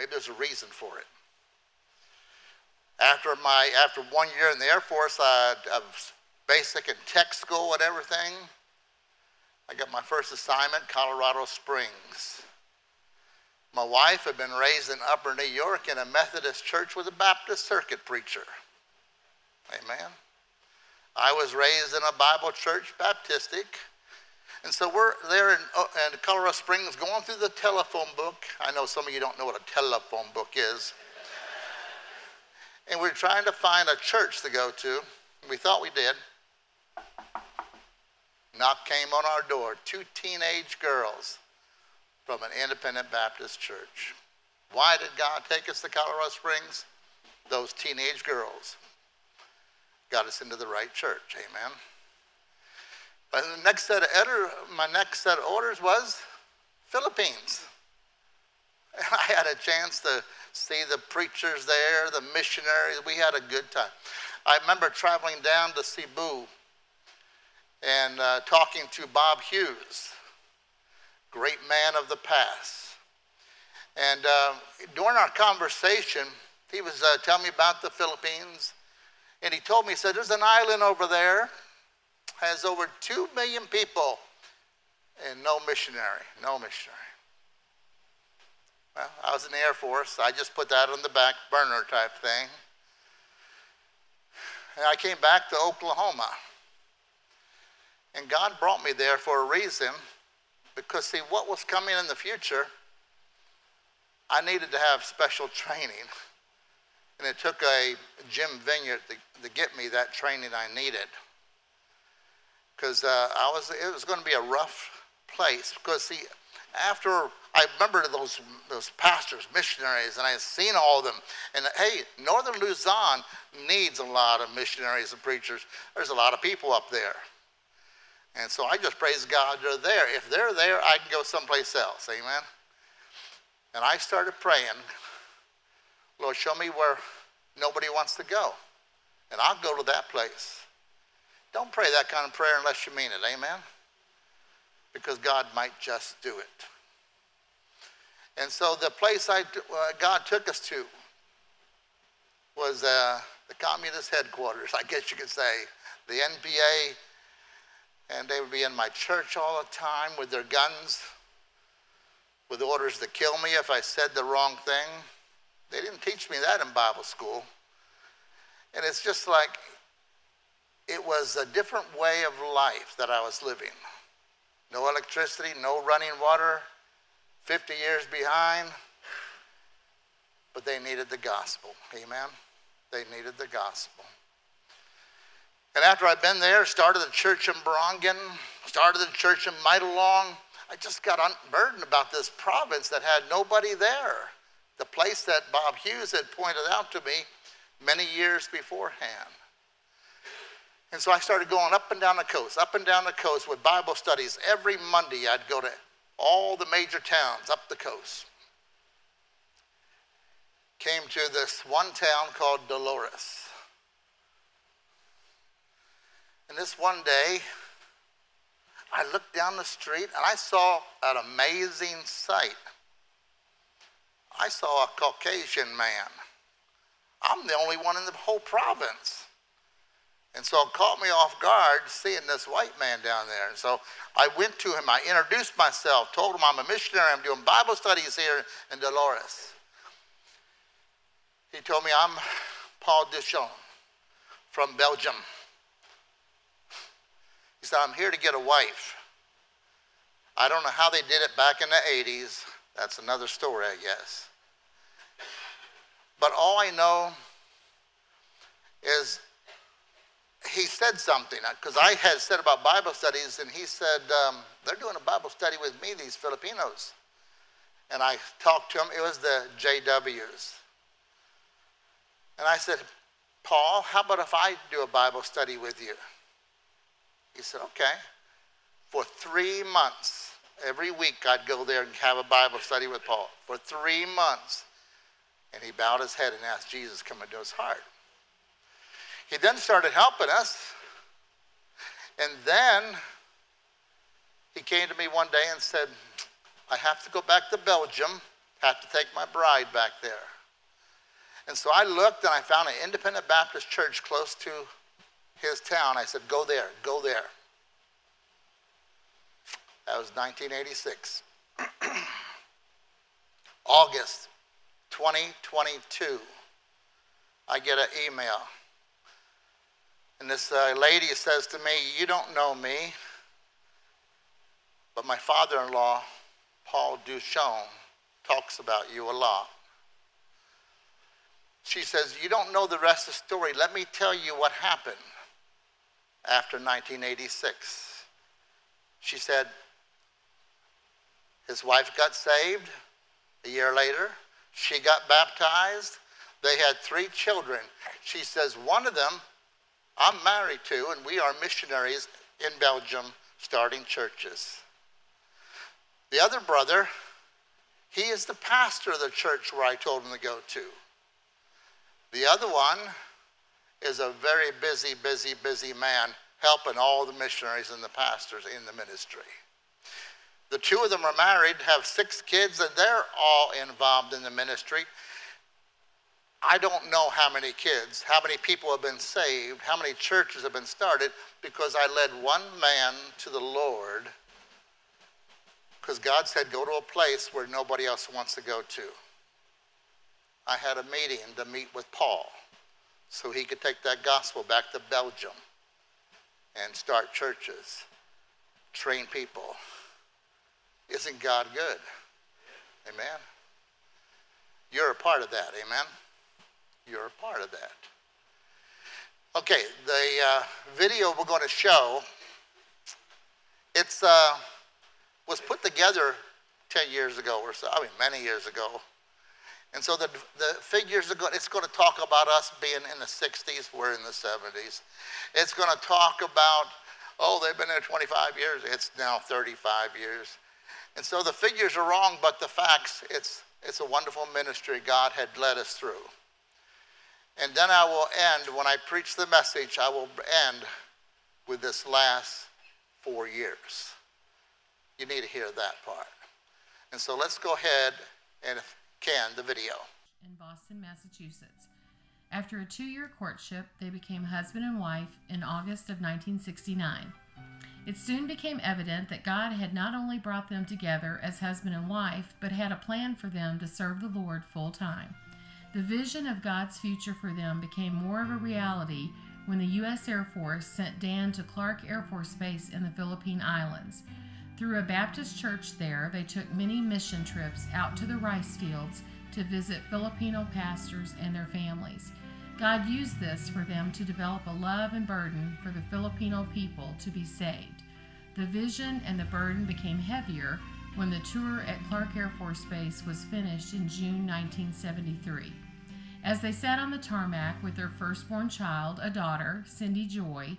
Maybe there's a reason for it. After my after one year in the Air Force, I, of basic and tech school and everything, I got my first assignment, Colorado Springs. My wife had been raised in Upper New York in a Methodist church with a Baptist circuit preacher. Amen. I was raised in a Bible church, Baptistic. And so we're there in, oh, in Colorado Springs going through the telephone book. I know some of you don't know what a telephone book is. and we're trying to find a church to go to. We thought we did. Knock came on our door. Two teenage girls from an independent Baptist church. Why did God take us to Colorado Springs? Those teenage girls got us into the right church. Amen. But the next set of my next set of orders was Philippines. I had a chance to see the preachers there, the missionaries. We had a good time. I remember traveling down to Cebu and uh, talking to Bob Hughes, great man of the past. And uh, during our conversation, he was uh, telling me about the Philippines. And he told me, he said, There's an island over there, has over 2 million people, and no missionary, no missionary. Well, I was in the Air Force. I just put that on the back burner type thing. And I came back to Oklahoma. And God brought me there for a reason because, see, what was coming in the future, I needed to have special training. And it took a Jim Vineyard to, to get me that training I needed. Because uh, I was, it was going to be a rough place. Because, see, after I remember those, those pastors, missionaries, and I had seen all of them. And hey, Northern Luzon needs a lot of missionaries and preachers. There's a lot of people up there. And so I just praise God they're there. If they're there, I can go someplace else. Amen. And I started praying, Lord, show me where nobody wants to go. And I'll go to that place. Don't pray that kind of prayer unless you mean it. Amen. Because God might just do it. And so the place I, uh, God took us to was uh, the communist headquarters, I guess you could say, the NPA and they would be in my church all the time with their guns, with orders to kill me if I said the wrong thing. They didn't teach me that in Bible school. And it's just like it was a different way of life that I was living. No electricity, no running water, 50 years behind. But they needed the gospel. Amen? They needed the gospel. And after I'd been there, started the church in Borongan, started the church in Maydolong, I just got unburdened about this province that had nobody there. The place that Bob Hughes had pointed out to me many years beforehand. And so I started going up and down the coast, up and down the coast with Bible studies. Every Monday, I'd go to all the major towns up the coast. Came to this one town called Dolores. And this one day, I looked down the street and I saw an amazing sight. I saw a Caucasian man. I'm the only one in the whole province. And so it caught me off guard seeing this white man down there. And so I went to him, I introduced myself, told him I'm a missionary, I'm doing Bible studies here in Dolores. He told me I'm Paul Duchon from Belgium. He said, I'm here to get a wife. I don't know how they did it back in the 80s. That's another story, I guess. But all I know is he said something because I had said about Bible studies, and he said, um, They're doing a Bible study with me, these Filipinos. And I talked to him, it was the JWs. And I said, Paul, how about if I do a Bible study with you? He said, okay. For three months, every week I'd go there and have a Bible study with Paul. For three months. And he bowed his head and asked Jesus to come into his heart. He then started helping us. And then he came to me one day and said, I have to go back to Belgium have to take my bride back there. And so I looked and I found an independent Baptist church close to his town. I said, Go there, go there. That was 1986. August 2022, I get an email. And this uh, lady says to me, You don't know me, but my father in law, Paul Duchon, talks about you a lot. She says, You don't know the rest of the story. Let me tell you what happened after 1986. She said, His wife got saved a year later. She got baptized. They had three children. She says, One of them I'm married to, and we are missionaries in Belgium starting churches. The other brother, he is the pastor of the church where I told him to go to. The other one is a very busy, busy, busy man helping all the missionaries and the pastors in the ministry. The two of them are married, have six kids, and they're all involved in the ministry. I don't know how many kids, how many people have been saved, how many churches have been started because I led one man to the Lord because God said, go to a place where nobody else wants to go to. I had a meeting to meet with Paul so he could take that gospel back to Belgium and start churches, train people. Isn't God good? Amen. You're a part of that. Amen. You're a part of that. Okay, the uh, video we're going to show, it's uh, was put together 10 years ago or so, I mean, many years ago. And so the, the figures are going, it's going to talk about us being in the 60s, we're in the 70s. It's going to talk about, oh, they've been there 25 years, it's now 35 years. And so the figures are wrong, but the facts, it's, it's a wonderful ministry God had led us through. And then I will end, when I preach the message, I will end with this last four years. You need to hear that part. And so let's go ahead and, if can, the video. In Boston, Massachusetts. After a two year courtship, they became husband and wife in August of 1969. It soon became evident that God had not only brought them together as husband and wife, but had a plan for them to serve the Lord full time. The vision of God's future for them became more of a reality when the U.S. Air Force sent Dan to Clark Air Force Base in the Philippine Islands. Through a Baptist church there, they took many mission trips out to the rice fields to visit Filipino pastors and their families. God used this for them to develop a love and burden for the Filipino people to be saved. The vision and the burden became heavier when the tour at Clark Air Force Base was finished in June 1973. As they sat on the tarmac with their firstborn child, a daughter, Cindy Joy,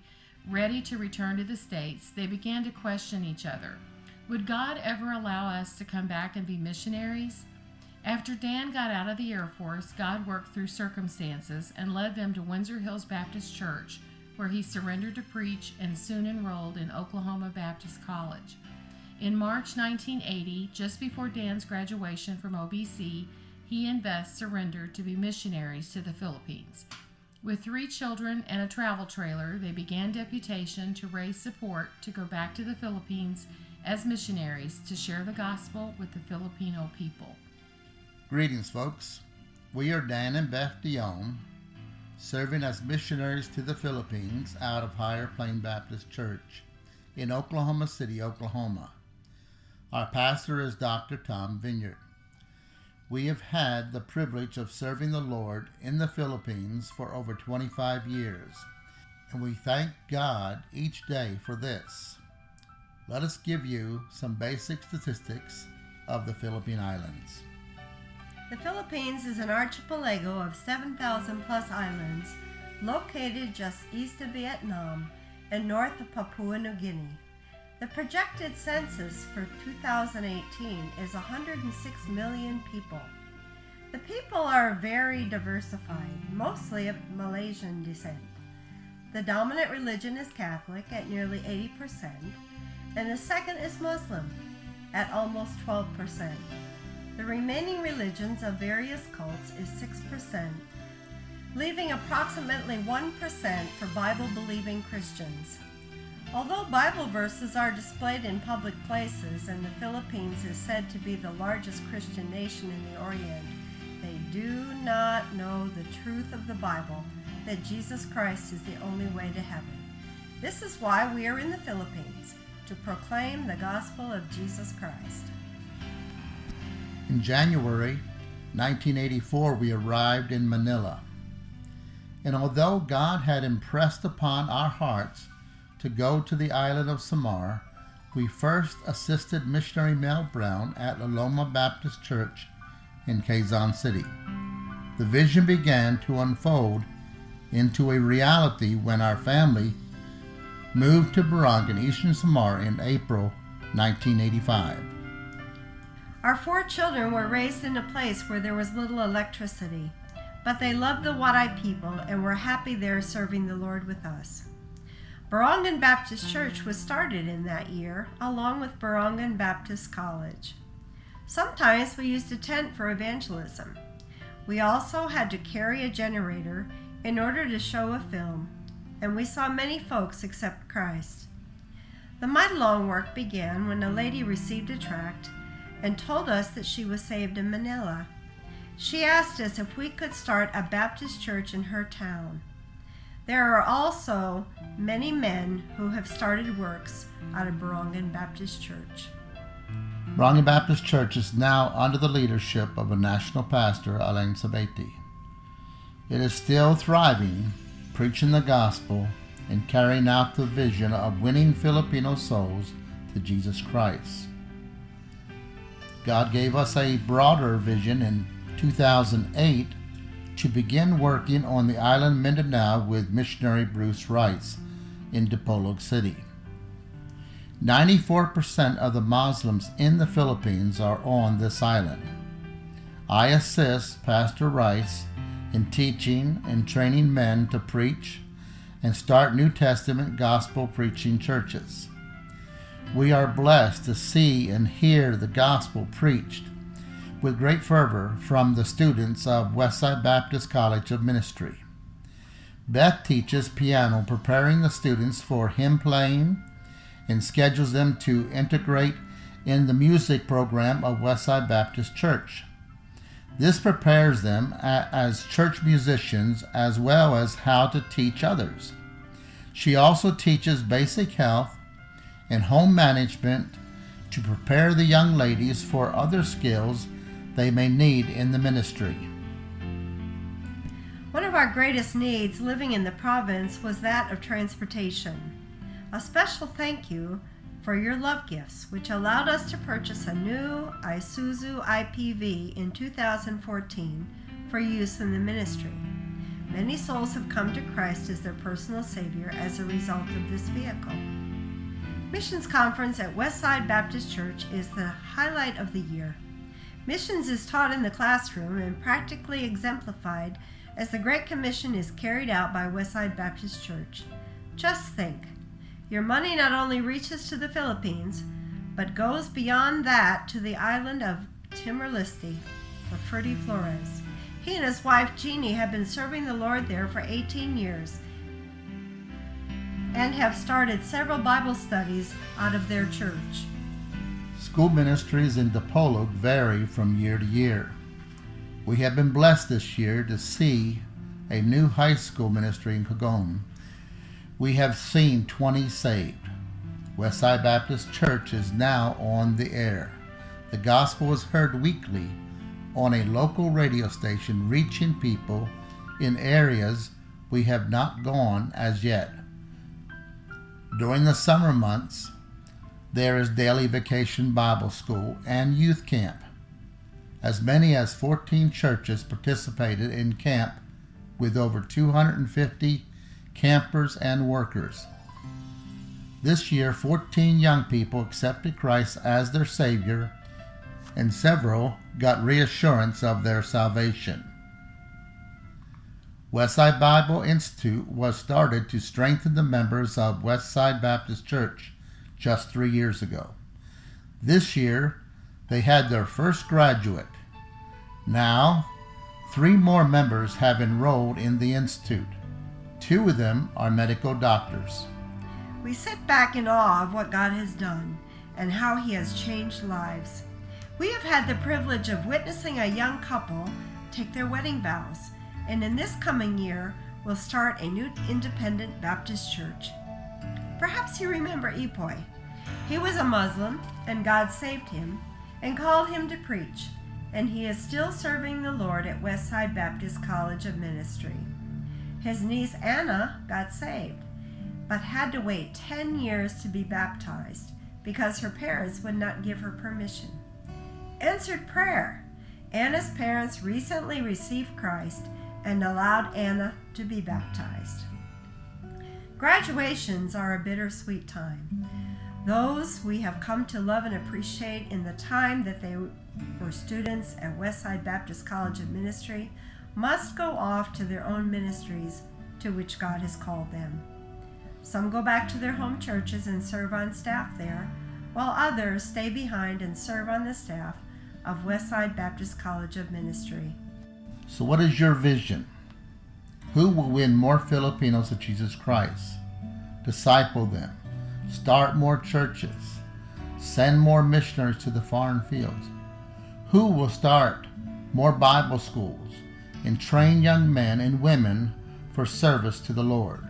ready to return to the States, they began to question each other. Would God ever allow us to come back and be missionaries? After Dan got out of the Air Force, God worked through circumstances and led them to Windsor Hills Baptist Church, where he surrendered to preach and soon enrolled in Oklahoma Baptist College. In March 1980, just before Dan's graduation from OBC, he and Beth surrendered to be missionaries to the Philippines. With three children and a travel trailer, they began deputation to raise support to go back to the Philippines as missionaries to share the gospel with the Filipino people. Greetings, folks. We are Dan and Beth Dion, serving as missionaries to the Philippines out of Higher Plain Baptist Church in Oklahoma City, Oklahoma. Our pastor is Dr. Tom Vineyard. We have had the privilege of serving the Lord in the Philippines for over 25 years, and we thank God each day for this. Let us give you some basic statistics of the Philippine Islands. The Philippines is an archipelago of 7,000 plus islands located just east of Vietnam and north of Papua New Guinea. The projected census for 2018 is 106 million people. The people are very diversified, mostly of Malaysian descent. The dominant religion is Catholic at nearly 80%, and the second is Muslim at almost 12%. The remaining religions of various cults is 6%, leaving approximately 1% for Bible believing Christians. Although Bible verses are displayed in public places and the Philippines is said to be the largest Christian nation in the Orient, they do not know the truth of the Bible that Jesus Christ is the only way to heaven. This is why we are in the Philippines to proclaim the gospel of Jesus Christ. In January 1984, we arrived in Manila. And although God had impressed upon our hearts to go to the island of Samar, we first assisted missionary Mel Brown at La Loma Baptist Church in Quezon City. The vision began to unfold into a reality when our family moved to Borongan in Eastern Samar in April 1985. Our four children were raised in a place where there was little electricity, but they loved the Waray people and were happy there serving the Lord with us. Borongan Baptist Church was started in that year, along with Borongan Baptist College. Sometimes we used a tent for evangelism. We also had to carry a generator in order to show a film, and we saw many folks accept Christ. The Maydolong work began when a lady received a tract and told us that she was saved in Manila. She asked us if we could start a Baptist church in her town. There are also many men who have started works out of Borongan Baptist Church. Borongan Baptist Church is now under the leadership of a national pastor, Alain Sabeti. It is still thriving, preaching the gospel and carrying out the vision of winning Filipino souls to Jesus Christ. God gave us a broader vision in 2008 to begin working on the island Mindanao with missionary Bruce Rice in Dipolog City. 94% of the Muslims in the Philippines are on this island. I assist Pastor Rice in teaching and training men to preach and start New Testament gospel preaching churches. We are blessed to see and hear the gospel preached with great fervor from the students of Westside Baptist College of Ministry. Beth teaches piano, preparing the students for hymn playing and schedules them to integrate in the music program of Westside Baptist Church. This prepares them as church musicians as well as how to teach others. She also teaches basic health and home management to prepare the young ladies for other skills they may need in the ministry. One of our greatest needs living in the province was that of transportation. A special thank you for your love gifts, which allowed us to purchase a new Isuzu IPV in 2014 for use in the ministry. Many souls have come to Christ as their personal Savior as a result of this vehicle. Missions Conference at Westside Baptist Church is the highlight of the year. Missions is taught in the classroom and practically exemplified as the Great Commission is carried out by Westside Baptist Church. Just think your money not only reaches to the Philippines, but goes beyond that to the island of Timor-Leste for Ferdy Flores. He and his wife Jeannie have been serving the Lord there for 18 years and have started several Bible studies out of their church. School ministries in Dipolog vary from year to year. We have been blessed this year to see a new high school ministry in Cogon. We have seen 20 saved. Westside Baptist Church is now on the air. The gospel is heard weekly on a local radio station reaching people in areas we have not gone as yet. During the summer months, there is daily vacation Bible school and youth camp. As many as 14 churches participated in camp with over 250 campers and workers. This year, 14 young people accepted Christ as their Savior, and several got reassurance of their salvation. Westside Bible Institute was started to strengthen the members of Westside Baptist Church just three years ago. This year, they had their first graduate. Now, three more members have enrolled in the Institute. Two of them are medical doctors. We sit back in awe of what God has done and how He has changed lives. We have had the privilege of witnessing a young couple take their wedding vows, and in this coming year, we'll start a new independent Baptist church. Perhaps you remember Epoy. He was a Muslim, and God saved him and called him to preach, and he is still serving the Lord at Westside Baptist College of Ministry. His niece Anna got saved, but had to wait 10 years to be baptized because her parents would not give her permission. Answered prayer. Anna's parents recently received Christ and allowed Anna to be baptized. Graduations are a bittersweet time. Those we have come to love and appreciate in the time that they were students at Westside Baptist College of Ministry must go off to their own ministries to which God has called them. Some go back to their home churches and serve on staff there, while others stay behind and serve on the staff of Westside Baptist College of Ministry. So, what is your vision? Who will win more Filipinos to Jesus Christ? Disciple them, start more churches, send more missionaries to the foreign fields. Who will start more Bible schools and train young men and women for service to the Lord?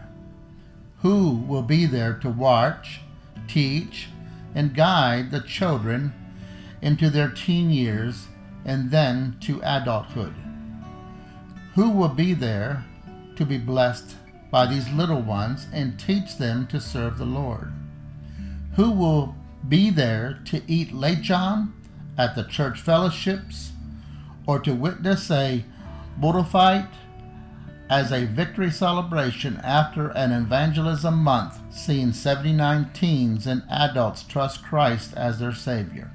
Who will be there to watch, teach, and guide the children into their teen years and then to adulthood? Who will be there to be blessed by these little ones and teach them to serve the Lord? Who will be there to eat lechon at the church fellowships or to witness a boodle fight as a victory celebration after an evangelism month, seeing 79 teens and adults trust Christ as their Savior?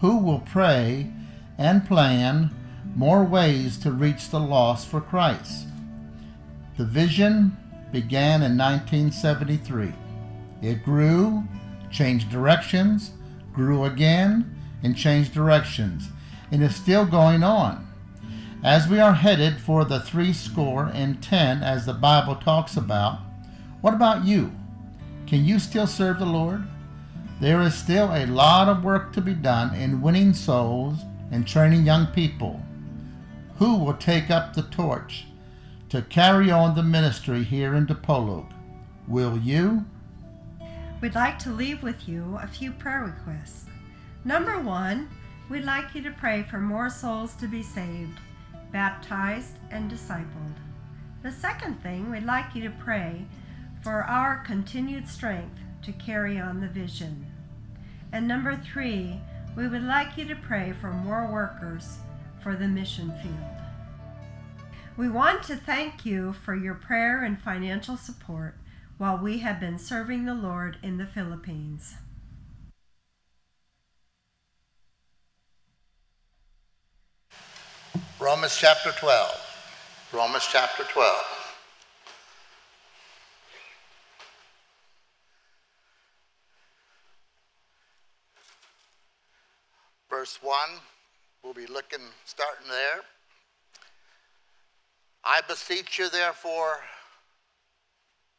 Who will pray and plan more ways to reach the lost for Christ? The vision began in 1973. It grew, changed directions, grew again, and changed directions, and is still going on. As we are headed for the three score and ten, as the Bible talks about, what about you? Can you still serve the Lord? There is still a lot of work to be done in winning souls and training young people. Who will take up the torch to carry on the ministry here in Dipolog? Will you? We'd like to leave with you a few prayer requests. Number one, we'd like you to pray for more souls to be saved, baptized, and discipled. The second thing, we'd like you to pray for our continued strength to carry on the vision. And number three, we would like you to pray for more workers for the mission field. We want to thank you for your prayer and financial support while we have been serving the Lord in the Philippines. Romans chapter 12. Romans chapter 12. Verse 1, we'll be looking, starting there. I beseech you, therefore,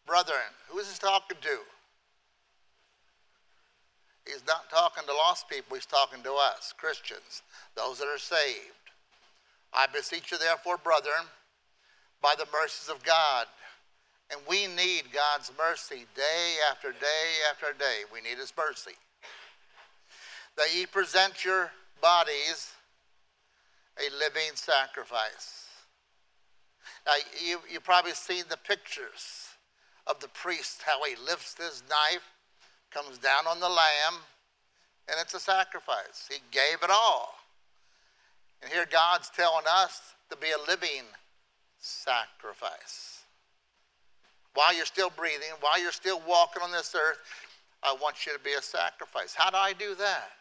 brethren. Who is he talking to? He's not talking to lost people, he's talking to us, Christians, those that are saved. I beseech you, therefore, brethren, by the mercies of God. And we need God's mercy day after day after day. We need His mercy. That ye present your bodies a living sacrifice. Now, you, you've probably seen the pictures of the priest, how he lifts his knife, comes down on the lamb, and it's a sacrifice. He gave it all. And here God's telling us to be a living sacrifice. While you're still breathing, while you're still walking on this earth, I want you to be a sacrifice. How do I do that?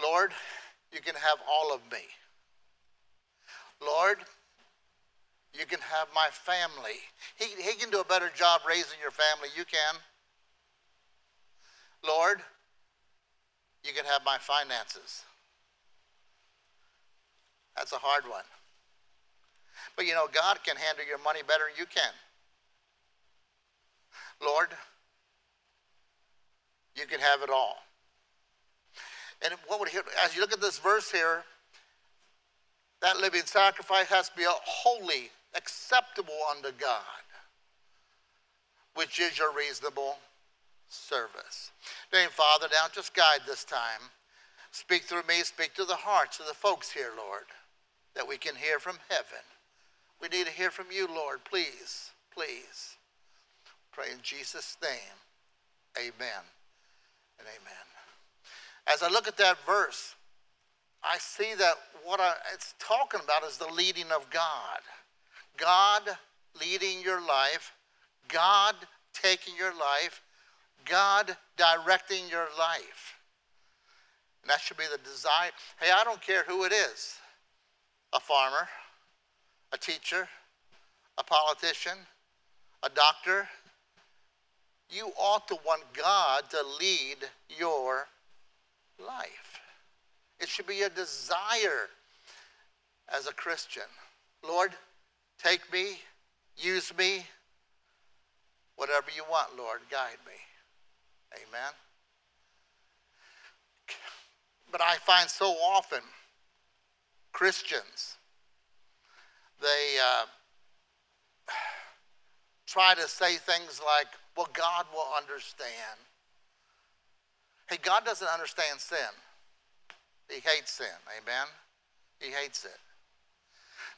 Lord, you can have all of me. Lord, you can have my family. He, he can do a better job raising your family. You can. Lord, you can have my finances. That's a hard one. But you know, God can handle your money better than you can. Lord, you can have it all. And what would he, as you look at this verse here, that living sacrifice has to be a holy, acceptable unto God, which is your reasonable service. Dear Father, now just guide this time. Speak through me, speak to the hearts of the folks here, Lord, that we can hear from heaven. We need to hear from you, Lord. Please, please. Pray in Jesus' name. Amen and amen. As I look at that verse, I see that what I, it's talking about is the leading of God. God leading your life, God taking your life, God directing your life. And that should be the desire. Hey, I don't care who it is a farmer, a teacher, a politician, a doctor. You ought to want God to lead your life. It should be a desire as a Christian. Lord, take me, use me, whatever you want, Lord, guide me. Amen. But I find so often Christians, they uh, try to say things like, well, God will understand. Hey, God doesn't understand sin. He hates sin. Amen? He hates it.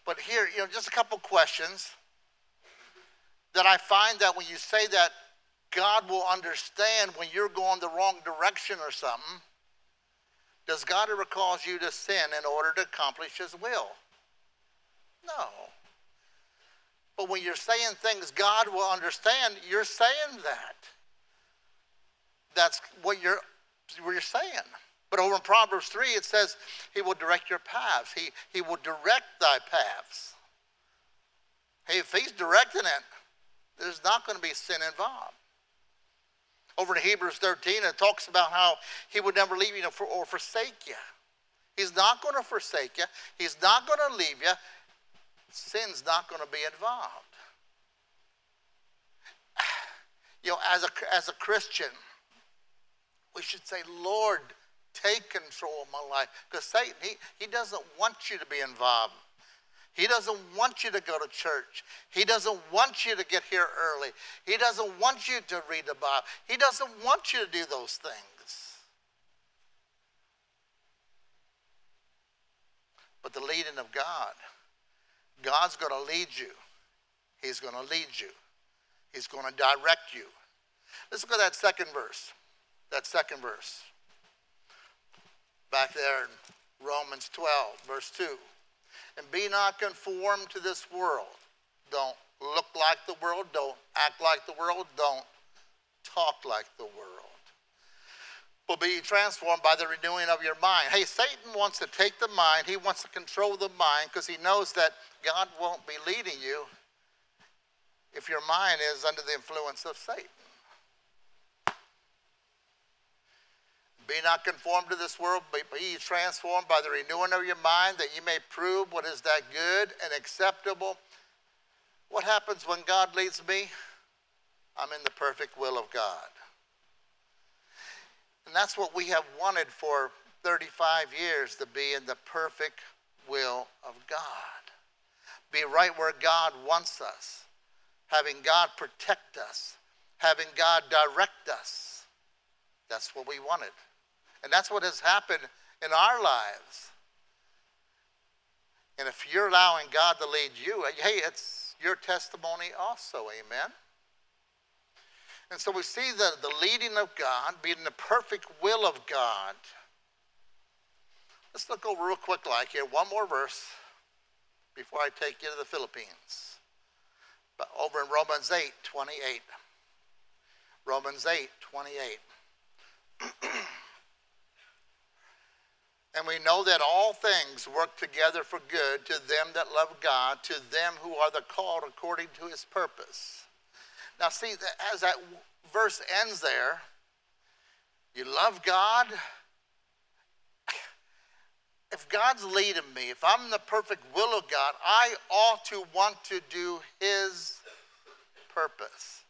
But here, you know, just a couple questions that I find that when you say that God will understand when you're going the wrong direction or something, does God ever cause you to sin in order to accomplish His will? No. But when you're saying things God will understand, you're saying that. That's what you're, what you're saying. But over in Proverbs 3, it says, He will direct your paths. He, he will direct thy paths. Hey, if He's directing it, there's not going to be sin involved. Over in Hebrews 13, it talks about how He would never leave you or forsake you. He's not going to forsake you, He's not going to leave you. Sin's not going to be involved. You know, as a, as a Christian, we should say, Lord, take control of my life. Because Satan, he, he doesn't want you to be involved. He doesn't want you to go to church. He doesn't want you to get here early. He doesn't want you to read the Bible. He doesn't want you to do those things. But the leading of God, God's going to lead you. He's going to lead you. He's going to direct you. Let's look at that second verse. That second verse back there in Romans 12, verse 2. And be not conformed to this world. Don't look like the world. Don't act like the world. Don't talk like the world. But be transformed by the renewing of your mind. Hey, Satan wants to take the mind, he wants to control the mind because he knows that God won't be leading you if your mind is under the influence of Satan. Be not conformed to this world, but be transformed by the renewing of your mind that you may prove what is that good and acceptable. What happens when God leads me? I'm in the perfect will of God. And that's what we have wanted for 35 years to be in the perfect will of God. Be right where God wants us, having God protect us, having God direct us. That's what we wanted. And that's what has happened in our lives. And if you're allowing God to lead you, uh, hey, it's your testimony also. Amen. And so we see the, the leading of God being the perfect will of God. Let's look over real quick like here. One more verse before I take you to the Philippines. But over in Romans 8, 28. Romans 8, 28. And we know that all things work together for good to them that love God, to them who are the called according to his purpose. Now, see, as that verse ends there, you love God, if God's leading me, if I'm the perfect will of God, I ought to want to do His purpose.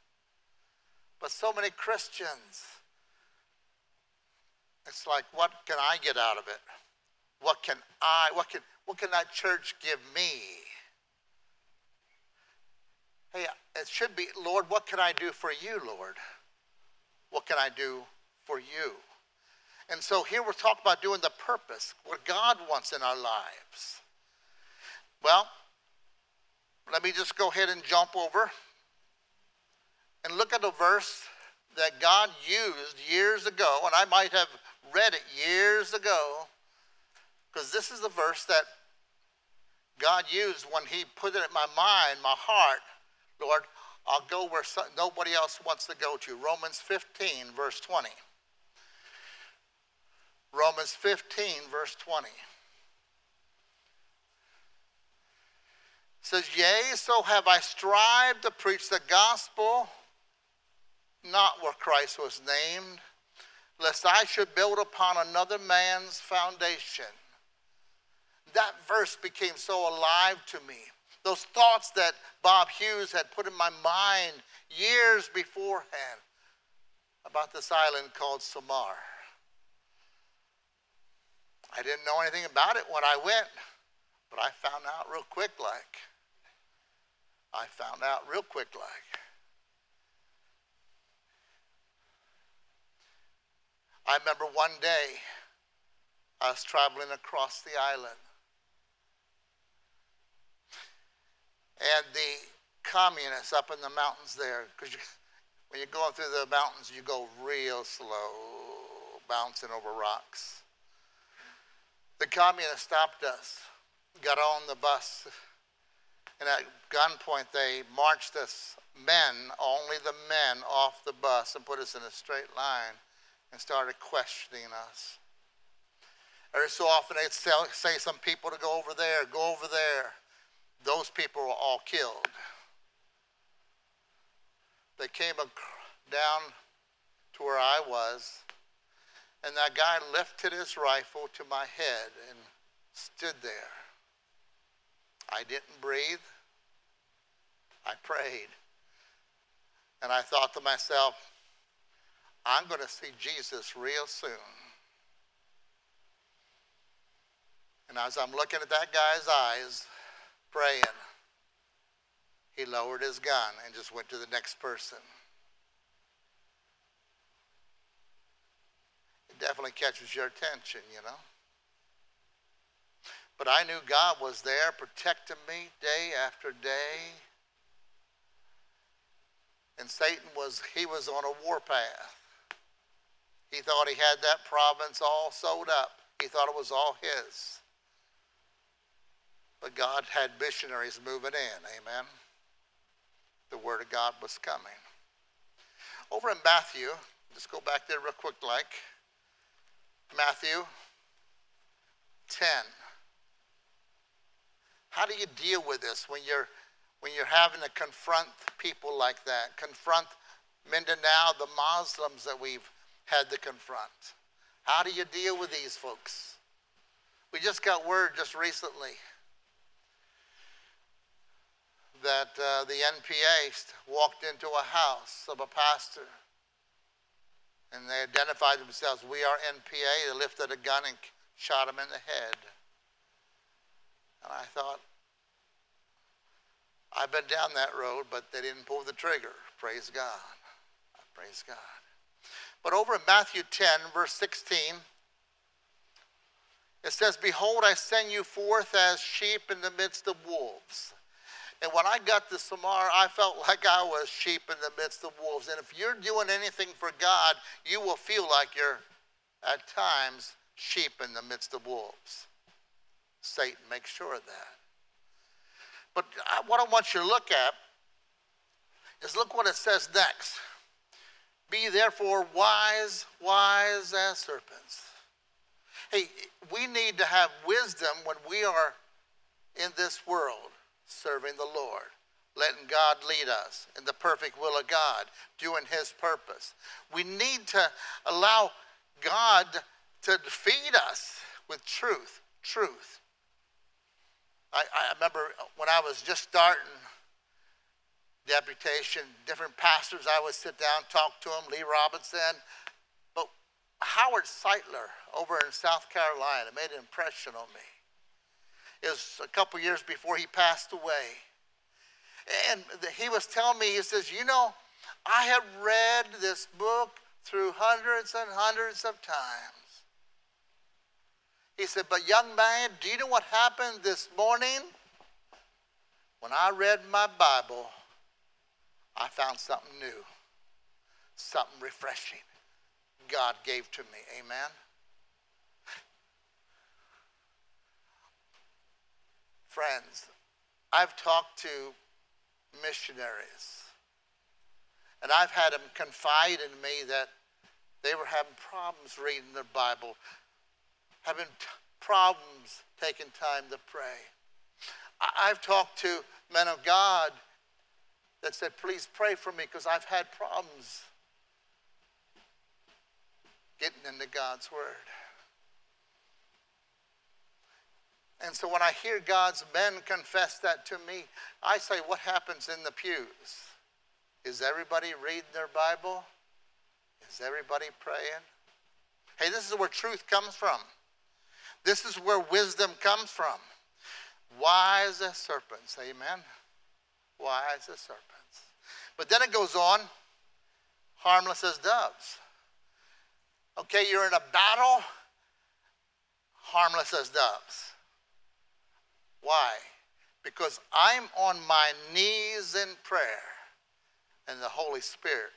But so many Christians, it's like, what can I get out of it? What can I, what can, what can that church give me? Hey, it should be, Lord, what can I do for you, Lord? What can I do for you? And so here we're talking about doing the purpose, what God wants in our lives. Well, let me just go ahead and jump over and look at a verse that God used years ago, and I might have read it years ago, because this is the verse that God used when He put it in my mind, my heart. Lord, I'll go where nobody else wants to go to. Romans 15, verse 20. Romans 15, verse 20. says, Yea, so have I strived to preach the gospel, not where Christ was named, lest I should build upon another man's foundation. That verse became so alive to me. Those thoughts that Bob Hughes had put in my mind years beforehand about this island called Samar. I didn't know anything about it when I went, but I found out real quick like. I found out real quick like. I remember one day I was traveling across the island. And the communists up in the mountains there, because when you're going through the mountains, you go real slow, bouncing over rocks. The communists stopped us, got on the bus, and at gunpoint they marched us, men, only the men, off the bus and put us in a straight line and started questioning us. Every so often they'd say some people to go over there, go over there. Those people were all killed. They came down to where I was, and that guy lifted his rifle to my head and stood there. I didn't breathe. I prayed. And I thought to myself, I'm going to see Jesus real soon. And as I'm looking at that guy's eyes, praying, he lowered his gun and just went to the next person. It definitely catches your attention, you know. But I knew God was there protecting me day after day. And Satan was, he was on a warpath. He thought he had that province all sewed up. He thought it was all his. But God had missionaries moving in. Amen. The Word of God was coming. Over in Matthew, just go back there real quick like. Matthew 10. How do you deal with this when you're when you're having to confront people like that? Confront Mindanao, the Muslims that we've had to confront. How do you deal with these folks? We just got word just recently that uh, the NPA walked into a house of a pastor and they identified themselves. We are NPA. They lifted a gun and shot him in the head. And I thought, I've been down that road, but they didn't pull the trigger. Praise God. Praise God. But over in Matthew 10, verse 16, it says, Behold, I send you forth as sheep in the midst of wolves. And when I got to Samar, I felt like I was sheep in the midst of wolves. And if you're doing anything for God, you will feel like you're at times sheep in the midst of wolves. Satan makes sure of that. But uh, what I want you to look at is look what it says next. Be therefore wise, wise as serpents. Hey, we need to have wisdom when we are in this world serving the Lord, letting God lead us in the perfect will of God, doing His purpose. We need to allow God to feed us with truth, truth. I, I remember when I was just starting deputation, different pastors, I would sit down, talk to them, Lee Roberson. But Harold Sightler over in South Carolina made an impression on me. It was a couple years before he passed away. And he was telling me, he says, You know, I have read this book through hundreds and hundreds of times. He said, But young man, do you know what happened this morning? When I read my Bible, I found something new, something refreshing God gave to me. Amen. Friends, I've talked to missionaries, and I've had them confide in me that they were having problems reading their Bible, having t- problems taking time to pray. I- I've talked to men of God that said, Please pray for me because I've had problems getting into God's Word. And so when I hear God's men confess that to me, I say, What happens in the pews? Is everybody reading their Bible? Is everybody praying? Hey, this is where truth comes from. This is where wisdom comes from. Wise as serpents, amen? Wise as serpents. But then it goes on, harmless as doves. Okay, you're in a battle, harmless as doves. Why? Because I'm on my knees in prayer and the Holy Spirit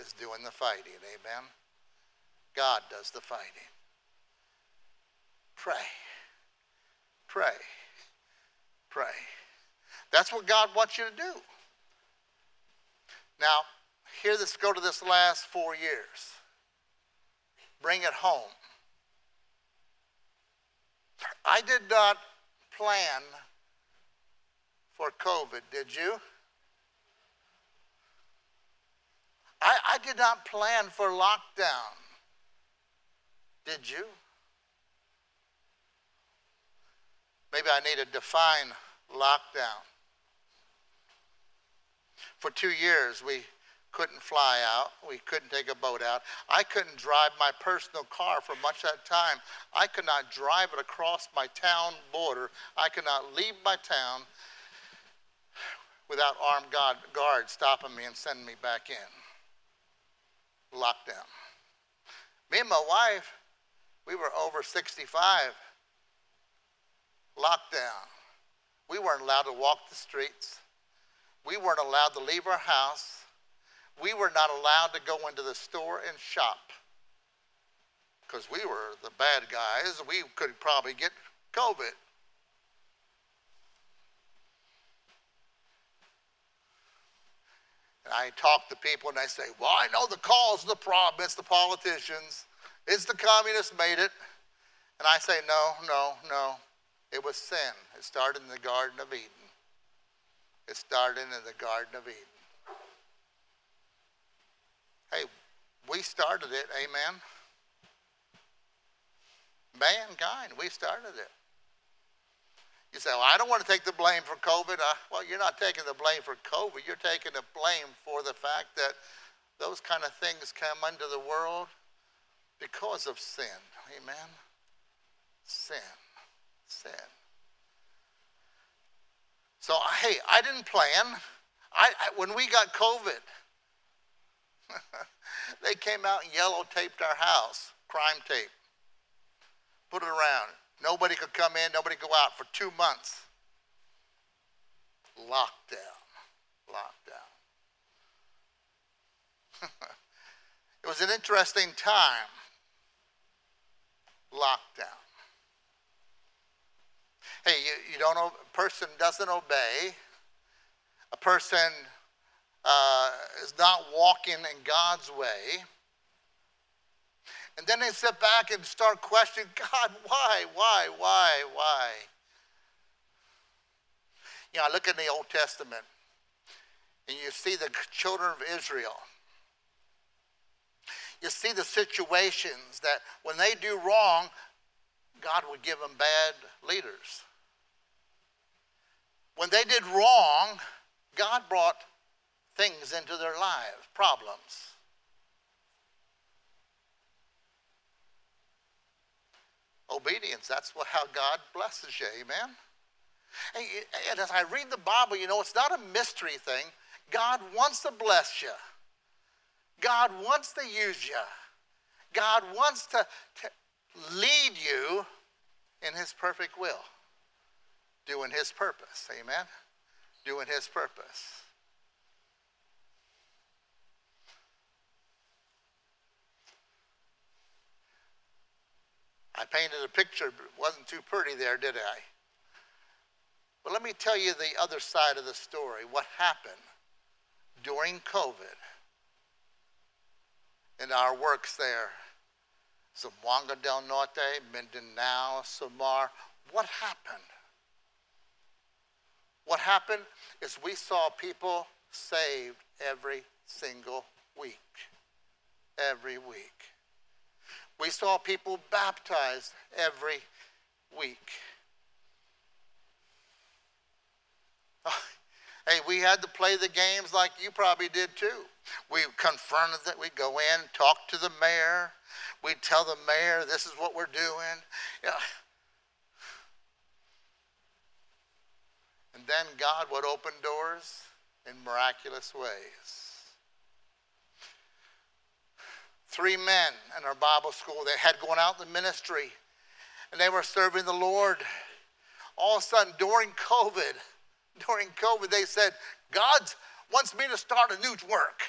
is doing the fighting. Amen? God does the fighting. Pray. Pray. Pray. That's what God wants you to do. Now, here, let's go to this last four years. Bring it home. I did not plan for COVID, did you? I, I did not plan for lockdown. Did you? Maybe I need to define lockdown. For two years, we couldn't fly out. We couldn't take a boat out. I couldn't drive my personal car for much of that time. I could not drive it across my town border. I could not leave my town without armed guard, guards stopping me and sending me back in. Lockdown. Me and my wife, we were over 65. Lockdown. We weren't allowed to walk the streets. We weren't allowed to leave our house we were not allowed to go into the store and shop because we were the bad guys. We could probably get COVID. And I talk to people and I say, Well, I know the cause of the problem. It's the politicians, it's the communists made it. And I say, No, no, no. It was sin. It started in the Garden of Eden. It started in the Garden of Eden. Hey, we started it, amen. Mankind, we started it. You say, well, I don't want to take the blame for COVID. Uh, well, you're not taking the blame for COVID. You're taking the blame for the fact that those kind of things come into the world because of sin. Amen? Sin. Sin. So, hey, I didn't plan. I, I when we got COVID, they came out and yellow taped our house, crime tape. Put it around. Nobody could come in, nobody could go out for two months. Lockdown. Lockdown. it was an interesting time. Lockdown. Hey, you, you don't a person doesn't obey. A person uh, is not walking in God's way. And then they sit back and start questioning God, why, why, why, why? You know, I look in the Old Testament and you see the children of Israel. You see the situations that when they do wrong, God would give them bad leaders. When they did wrong, God brought things into their lives, problems. Obedience, that's what, how God blesses you, amen? And as I read the Bible, you know, it's not a mystery thing. God wants to bless you. God wants to use you. God wants to, to lead you in His perfect will, doing His purpose. Amen? Doing His purpose. I painted a picture, but it wasn't too pretty there, did I? But let me tell you the other side of the story. What happened during COVID in our works there? Zamboanga del Norte, Mindanao, Samar. What happened? What happened is we saw people saved every single week. Every week. We saw people baptized every week. Hey, we had to play the games like you probably did too. We confronted it. We go in, talk to the mayor. We tell the mayor this is what we're doing. Yeah. And then God would open doors in miraculous ways. Three men in our Bible school that had gone out in the ministry and they were serving the Lord. All of a sudden, during COVID, during COVID, they said, God wants me to start a new work.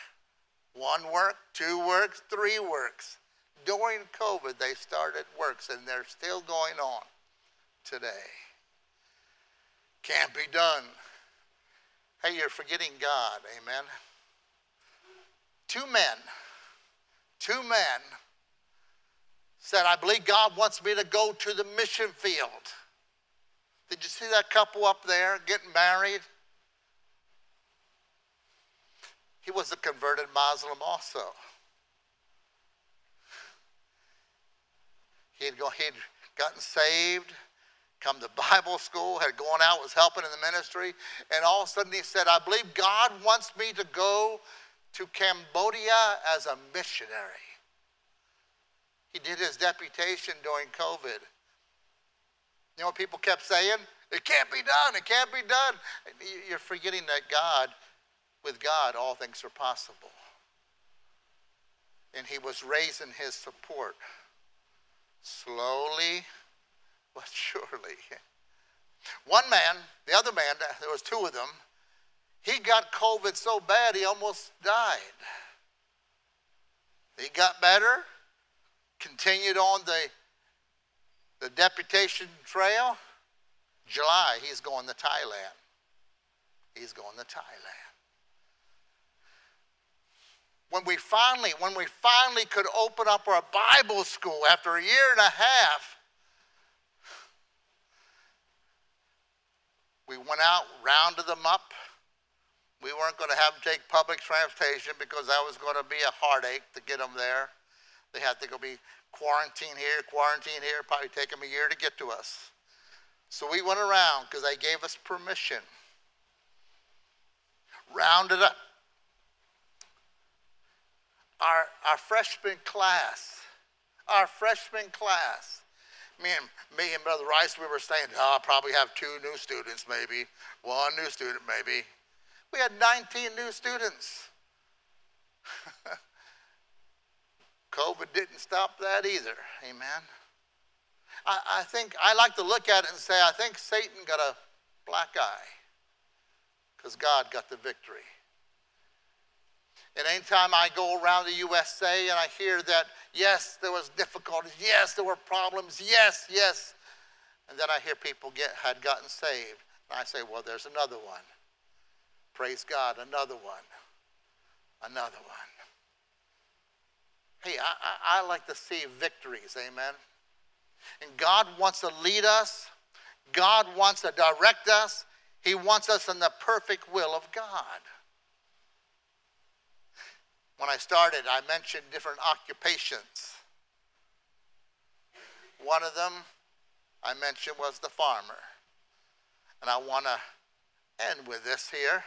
One work, two works, three works. During COVID, they started works, and they're still going on today. Can't be done. Hey, you're forgetting God, amen. Two men, two men said, I believe God wants me to go to the mission field. Did you see that couple up there getting married? He was a converted Muslim also. He'd, he'd gotten saved, come to Bible school, had gone out, was helping in the ministry, and all of a sudden he said, I believe God wants me to go to Cambodia as a missionary. He did his deputation during COVID. You know what people kept saying? It can't be done. It can't be done. You're forgetting that God, with God, all things are possible. And he was raising his support slowly but surely. One man, the other man, there was two of them, he got COVID so bad he almost died. He got better, continued on the the deputation trail, July, he's going to Thailand. He's going to Thailand. When we finally, when we finally could open up our Bible school after a year and a half, we went out, rounded them up. We weren't going to have them take public transportation because that was going to be a heartache to get them there. They had to go be quarantine here, quarantine here, probably take them a year to get to us. So we went around because they gave us permission. Rounded up. Our, our freshman class, our freshman class, me and, me and Brother Rice, we were saying, oh, I'll probably have two new students, maybe, one new student, maybe. We had 19 new students. COVID didn't stop that either. Amen. I, I think I like to look at it and say, I think Satan got a black eye because God got the victory. And anytime I go around the USA and I hear that, yes, there was difficulties, yes, there were problems, yes, yes, and then I hear people get had gotten saved, and I say, well, there's another one. Praise God, another one, another one. Hey, I, I, I like to see victories, amen. And God wants to lead us, God wants to direct us, He wants us in the perfect will of God. When I started, I mentioned different occupations. One of them I mentioned was the farmer. And I want to end with this here.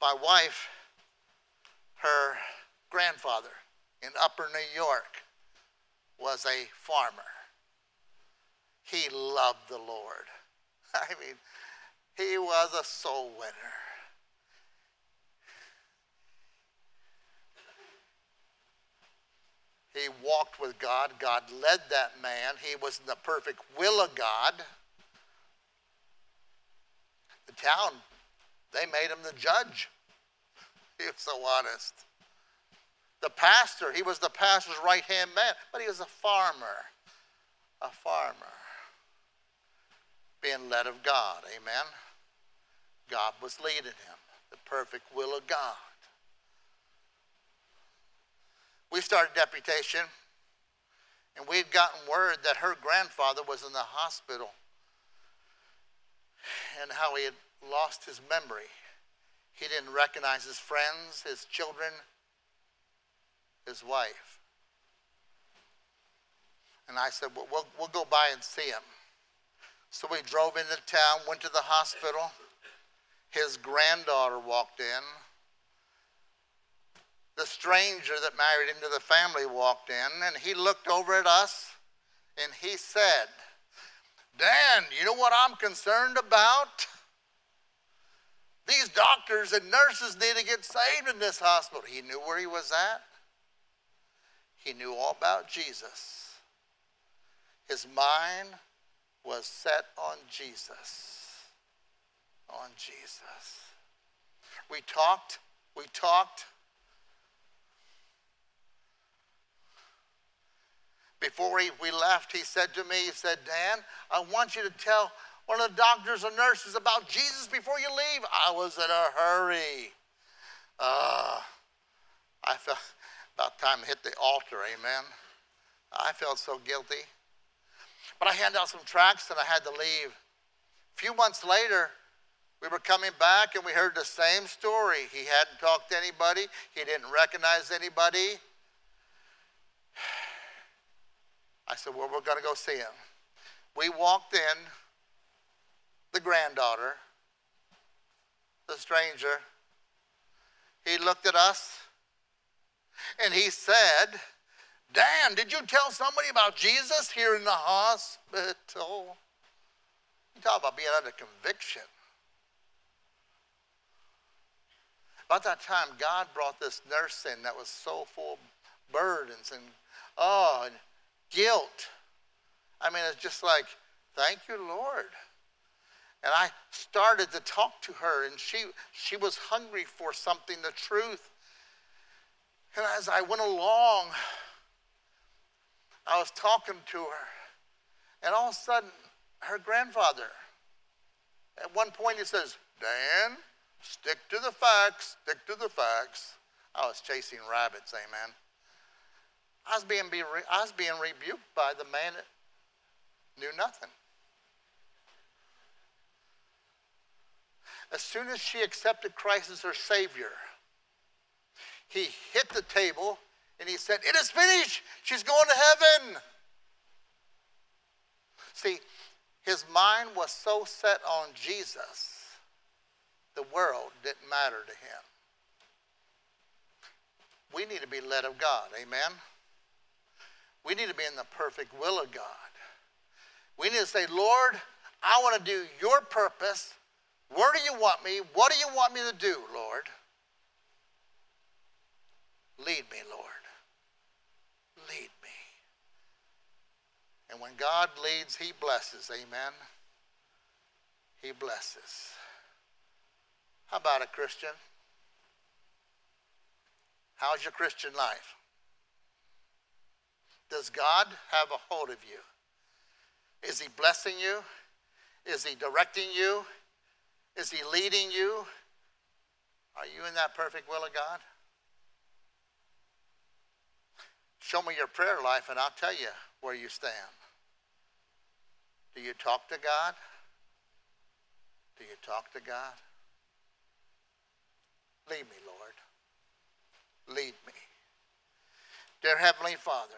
My wife, her grandfather in Upper New York was a farmer. He loved the Lord. I mean, he was a soul winner. He walked with God. God led that man. He was in the perfect will of God. The town, they made him the judge. He was so honest. The pastor, he was the pastor's right hand man, but he was a farmer. A farmer. Being led of God. Amen. God was leading him. The perfect will of God. We started deputation, and we had gotten word that her grandfather was in the hospital and how he had lost his memory. He didn't recognize his friends, his children, his wife. And I said, well, we'll, we'll go by and see him. So we drove into town, went to the hospital. His granddaughter walked in. The stranger that married into the family walked in, and he looked over at us and he said, Dan, you know what I'm concerned about? These doctors and nurses need to get saved in this hospital. He knew where he was at. He knew all about Jesus. His mind was set on Jesus. On Jesus. We talked, we talked. Before he, we left, he said to me, he said, Dan, I want you to tell one of the doctors or nurses about Jesus before you leave. I was in a hurry. Uh, I felt about time to hit the altar, amen. I felt so guilty. But I handed out some tracts and I had to leave. A few months later, we were coming back and we heard the same story. He hadn't talked to anybody, he didn't recognize anybody. I said, Well, we're going to go see him. We walked in, the granddaughter, the stranger. He looked at us and he said, Dan, did you tell somebody about Jesus here in the hospital? You talk about being under conviction. About that time, God brought this nurse in that was so full of burdens and oh, and guilt. I mean, it's just like, thank you, Lord. And I started to talk to her, and she she was hungry for something, the truth. And as I went along, I was talking to her, and all of a sudden, her grandfather, at one point, he says, Dan, stick to the facts, stick to the facts. I was chasing rabbits, amen. I was being, I was being rebuked by the man that knew nothing. As soon as she accepted Christ as her Savior, he hit the table and he said, It is finished. She's going to heaven. See, his mind was so set on Jesus, the world didn't matter to him. We need to be led of God. Amen. We need to be in the perfect will of God. We need to say, Lord, I want to do your purpose. Where do you want me? What do you want me to do, Lord? Lead me, Lord. Lead me. And when God leads, He blesses. Amen. He blesses. How about a Christian? How's your Christian life? Does God have a hold of you? Is He blessing you? Is He directing you? Is He leading you? Are you in that perfect will of God? Show me your prayer life, and I'll tell you where you stand. Do you talk to God? Do you talk to God? Lead me, Lord. Lead me. Dear Heavenly Father,